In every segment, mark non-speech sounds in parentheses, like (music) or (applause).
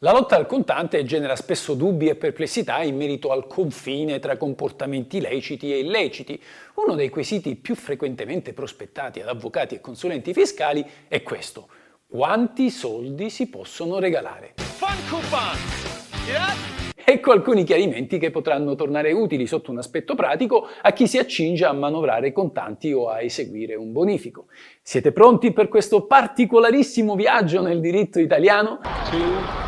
La lotta al contante genera spesso dubbi e perplessità in merito al confine tra comportamenti leciti e illeciti. Uno dei quesiti più frequentemente prospettati ad avvocati e consulenti fiscali è questo. Quanti soldi si possono regalare? Ecco alcuni chiarimenti che potranno tornare utili sotto un aspetto pratico a chi si accinge a manovrare contanti o a eseguire un bonifico. Siete pronti per questo particolarissimo viaggio nel diritto italiano? One,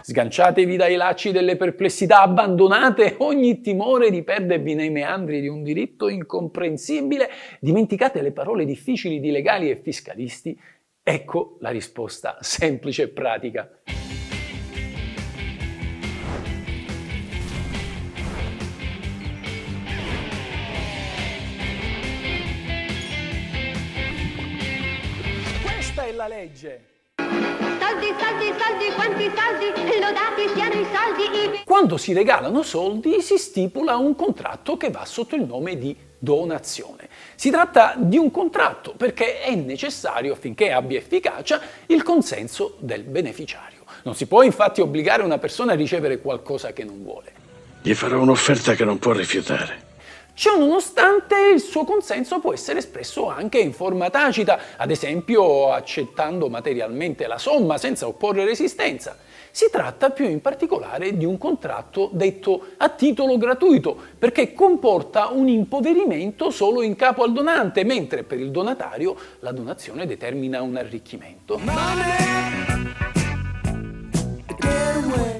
Sganciatevi dai lacci delle perplessità, abbandonate ogni timore di perdervi nei meandri di un diritto incomprensibile, dimenticate le parole difficili di legali e fiscalisti. Ecco la risposta semplice e pratica. È la legge. Soldi, soldi, soldi, quanti soldi, lodati siano i soldi. I... Quando si regalano soldi si stipula un contratto che va sotto il nome di donazione. Si tratta di un contratto perché è necessario affinché abbia efficacia il consenso del beneficiario. Non si può infatti obbligare una persona a ricevere qualcosa che non vuole. Gli farò un'offerta che non può rifiutare. Ciò nonostante il suo consenso può essere espresso anche in forma tacita, ad esempio accettando materialmente la somma senza opporre resistenza. Si tratta più in particolare di un contratto detto a titolo gratuito, perché comporta un impoverimento solo in capo al donante, mentre per il donatario la donazione determina un arricchimento. Money!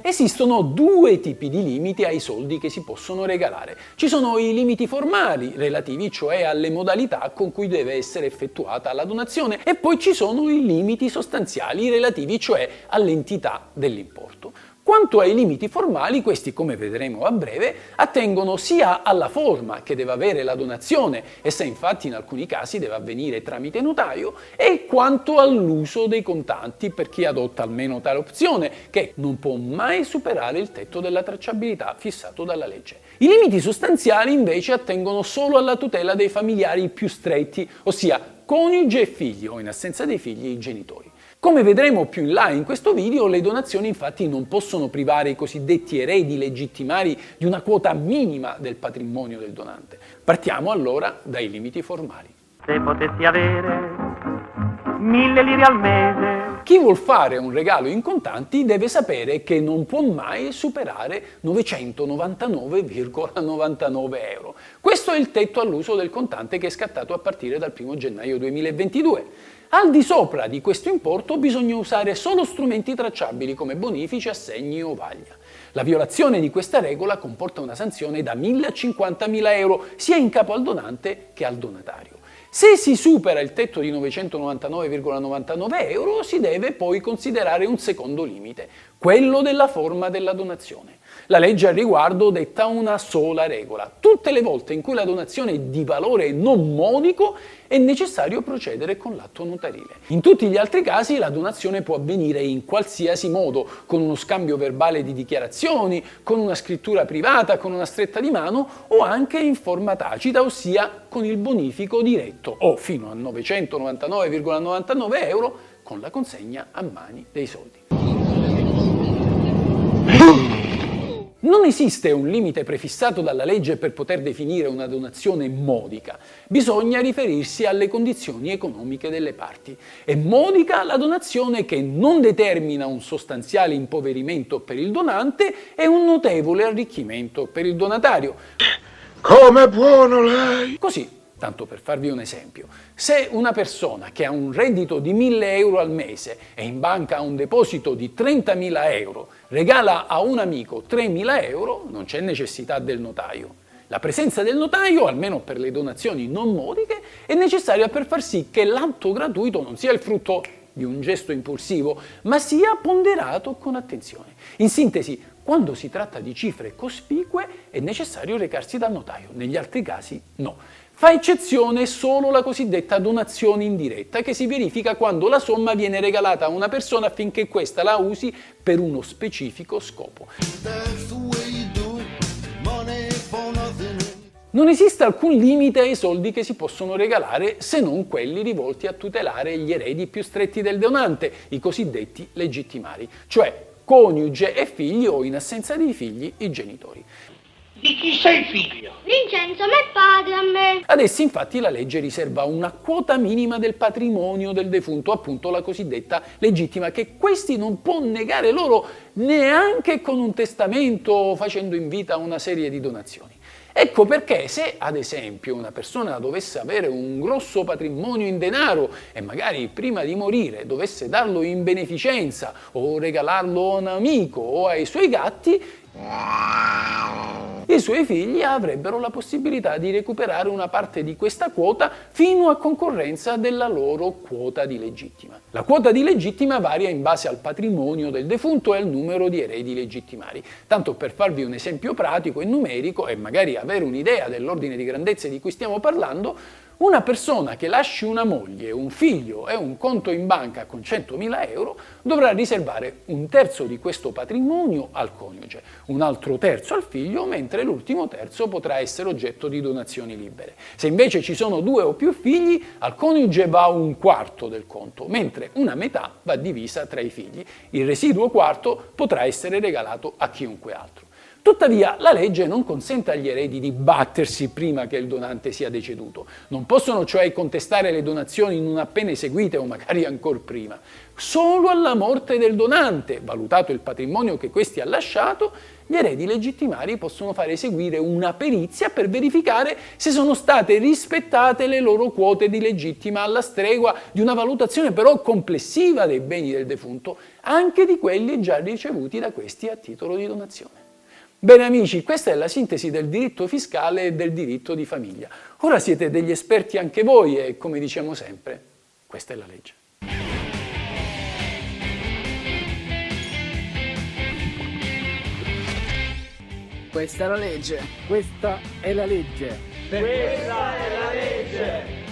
Esistono due tipi di limiti ai soldi che si possono regalare. Ci sono i limiti formali, relativi cioè alle modalità con cui deve essere effettuata la donazione, e poi ci sono i limiti sostanziali, relativi cioè all'entità dell'importo. Quanto ai limiti formali, questi, come vedremo a breve, attengono sia alla forma che deve avere la donazione, essa infatti in alcuni casi deve avvenire tramite notaio, e quanto all'uso dei contanti per chi adotta almeno tale opzione, che non può mai superare il tetto della tracciabilità fissato dalla legge. I limiti sostanziali invece attengono solo alla tutela dei familiari più stretti, ossia coniuge e figli o in assenza dei figli i genitori. Come vedremo più in là in questo video, le donazioni infatti non possono privare i cosiddetti eredi legittimari di una quota minima del patrimonio del donante. Partiamo allora dai limiti formali. Se potessi avere mille lire al mese. Chi vuol fare un regalo in contanti deve sapere che non può mai superare 999,99 euro. Questo è il tetto all'uso del contante che è scattato a partire dal 1 gennaio 2022. Al di sopra di questo importo bisogna usare solo strumenti tracciabili come bonifici, assegni o vaglia. La violazione di questa regola comporta una sanzione da 1.000 a 50.000 euro sia in capo al donante che al donatario. Se si supera il tetto di 999,99 euro si deve poi considerare un secondo limite, quello della forma della donazione. La legge al riguardo detta una sola regola. Tutte le volte in cui la donazione è di valore non modico è necessario procedere con l'atto notarile. In tutti gli altri casi la donazione può avvenire in qualsiasi modo, con uno scambio verbale di dichiarazioni, con una scrittura privata, con una stretta di mano o anche in forma tacita, ossia con il bonifico diretto o fino a 999,99 euro con la consegna a mani dei soldi. (laughs) Non esiste un limite prefissato dalla legge per poter definire una donazione modica, bisogna riferirsi alle condizioni economiche delle parti. È modica la donazione che non determina un sostanziale impoverimento per il donante e un notevole arricchimento per il donatario. Come buono lei! Così, Tanto per farvi un esempio, se una persona che ha un reddito di 1000 euro al mese e in banca ha un deposito di 30.000 euro regala a un amico 3.000 euro, non c'è necessità del notaio. La presenza del notaio, almeno per le donazioni non modiche, è necessaria per far sì che l'atto gratuito non sia il frutto di un gesto impulsivo, ma sia ponderato con attenzione. In sintesi, quando si tratta di cifre cospicue è necessario recarsi dal notaio, negli altri casi no. Fa eccezione solo la cosiddetta donazione indiretta, che si verifica quando la somma viene regalata a una persona affinché questa la usi per uno specifico scopo. non esiste alcun limite ai soldi che si possono regalare se non quelli rivolti a tutelare gli eredi più stretti del donante, i cosiddetti legittimari, cioè coniuge e figli o in assenza di figli i genitori. Di chi sei figlio? Vincenzo, ma è padre a me. Ad essi infatti la legge riserva una quota minima del patrimonio del defunto, appunto la cosiddetta legittima, che questi non può negare loro neanche con un testamento o facendo in vita una serie di donazioni. Ecco perché se ad esempio una persona dovesse avere un grosso patrimonio in denaro e magari prima di morire dovesse darlo in beneficenza o regalarlo a un amico o ai suoi gatti, i suoi figli avrebbero la possibilità di recuperare una parte di questa quota fino a concorrenza della loro quota di legittima. La quota di legittima varia in base al patrimonio del defunto e al numero di eredi legittimari. Tanto per farvi un esempio pratico e numerico e magari avere un'idea dell'ordine di grandezza di cui stiamo parlando, una persona che lasci una moglie, un figlio e un conto in banca con 100.000 euro dovrà riservare un terzo di questo patrimonio al coniuge, un altro terzo al figlio, mentre l'ultimo terzo potrà essere oggetto di donazioni libere. Se invece ci sono due o più figli, al coniuge va un quarto del conto, mentre una metà va divisa tra i figli. Il residuo quarto potrà essere regalato a chiunque altro. Tuttavia la legge non consente agli eredi di battersi prima che il donante sia deceduto. Non possono cioè contestare le donazioni non appena eseguite o magari ancora prima. Solo alla morte del donante, valutato il patrimonio che questi ha lasciato, gli eredi legittimari possono fare eseguire una perizia per verificare se sono state rispettate le loro quote di legittima alla stregua di una valutazione però complessiva dei beni del defunto, anche di quelli già ricevuti da questi a titolo di donazione. Bene amici, questa è la sintesi del diritto fiscale e del diritto di famiglia. Ora siete degli esperti anche voi e, come diciamo sempre, questa è la legge. Questa è la legge. Questa è la legge. Questa la legge.